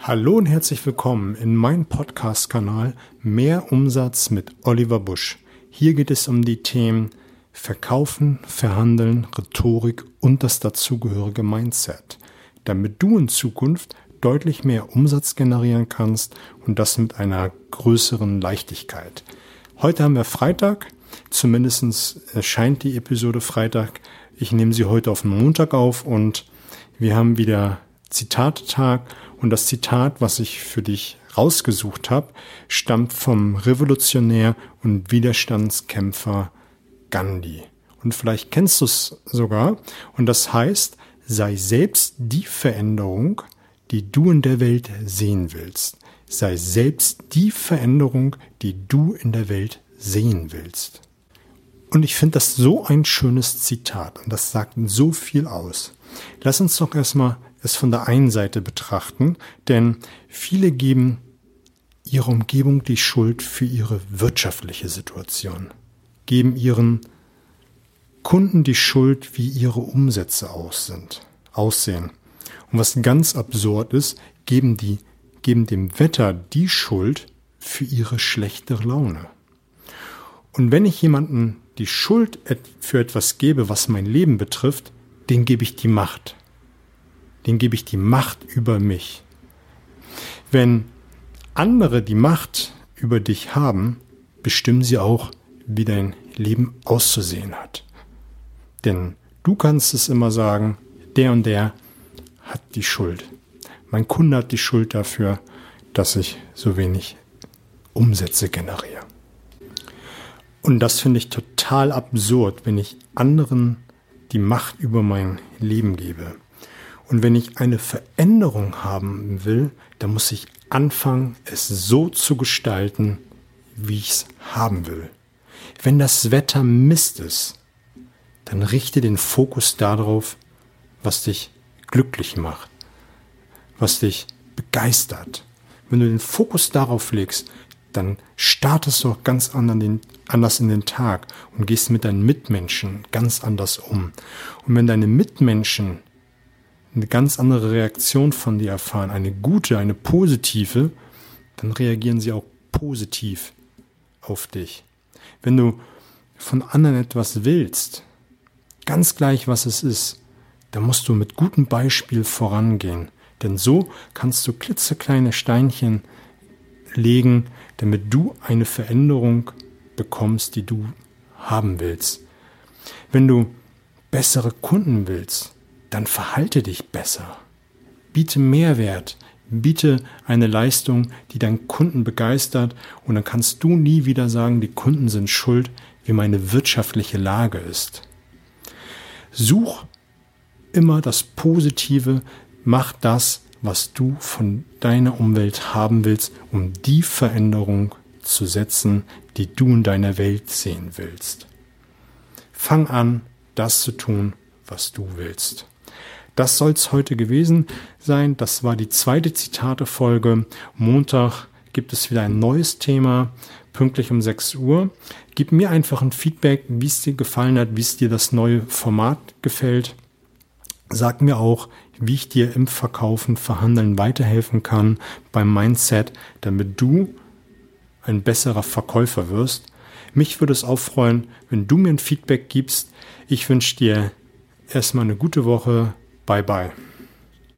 Hallo und herzlich willkommen in meinem Podcast-Kanal Mehr Umsatz mit Oliver Busch. Hier geht es um die Themen Verkaufen, Verhandeln, Rhetorik und das dazugehörige Mindset, damit du in Zukunft deutlich mehr Umsatz generieren kannst und das mit einer größeren Leichtigkeit. Heute haben wir Freitag, zumindest erscheint die Episode Freitag. Ich nehme sie heute auf den Montag auf und wir haben wieder Zitatetag und das Zitat, was ich für dich rausgesucht habe, stammt vom Revolutionär und Widerstandskämpfer Gandhi. Und vielleicht kennst du es sogar. Und das heißt, sei selbst die Veränderung, die du in der Welt sehen willst. Sei selbst die Veränderung, die du in der Welt sehen willst. Und ich finde das so ein schönes Zitat und das sagt so viel aus. Lass uns doch erstmal es von der einen Seite betrachten, denn viele geben ihrer Umgebung die Schuld für ihre wirtschaftliche Situation, geben ihren Kunden die Schuld, wie ihre Umsätze aus sind, aussehen. Und was ganz absurd ist, geben die, geben dem Wetter die Schuld für ihre schlechte Laune. Und wenn ich jemanden die Schuld für etwas gebe, was mein Leben betrifft, den gebe ich die Macht den gebe ich die Macht über mich. Wenn andere die Macht über dich haben, bestimmen sie auch, wie dein Leben auszusehen hat. Denn du kannst es immer sagen, der und der hat die Schuld. Mein Kunde hat die Schuld dafür, dass ich so wenig Umsätze generiere. Und das finde ich total absurd, wenn ich anderen die Macht über mein Leben gebe. Und wenn ich eine Veränderung haben will, dann muss ich anfangen, es so zu gestalten, wie ich es haben will. Wenn das Wetter Mist ist, dann richte den Fokus darauf, was dich glücklich macht, was dich begeistert. Wenn du den Fokus darauf legst, dann startest du auch ganz anders in den Tag und gehst mit deinen Mitmenschen ganz anders um. Und wenn deine Mitmenschen eine ganz andere Reaktion von dir erfahren, eine gute, eine positive, dann reagieren sie auch positiv auf dich. Wenn du von anderen etwas willst, ganz gleich was es ist, dann musst du mit gutem Beispiel vorangehen. Denn so kannst du klitzekleine Steinchen legen, damit du eine Veränderung bekommst, die du haben willst. Wenn du bessere Kunden willst, dann verhalte dich besser. Biete Mehrwert, biete eine Leistung, die deinen Kunden begeistert und dann kannst du nie wieder sagen, die Kunden sind schuld, wie meine wirtschaftliche Lage ist. Such immer das Positive, mach das, was du von deiner Umwelt haben willst, um die Veränderung zu setzen, die du in deiner Welt sehen willst. Fang an, das zu tun, was du willst. Das soll es heute gewesen sein. Das war die zweite Zitate-Folge. Montag gibt es wieder ein neues Thema, pünktlich um 6 Uhr. Gib mir einfach ein Feedback, wie es dir gefallen hat, wie es dir das neue Format gefällt. Sag mir auch, wie ich dir im Verkaufen, Verhandeln weiterhelfen kann beim Mindset, damit du ein besserer Verkäufer wirst. Mich würde es auch freuen, wenn du mir ein Feedback gibst. Ich wünsche dir erstmal eine gute Woche. Bye bye.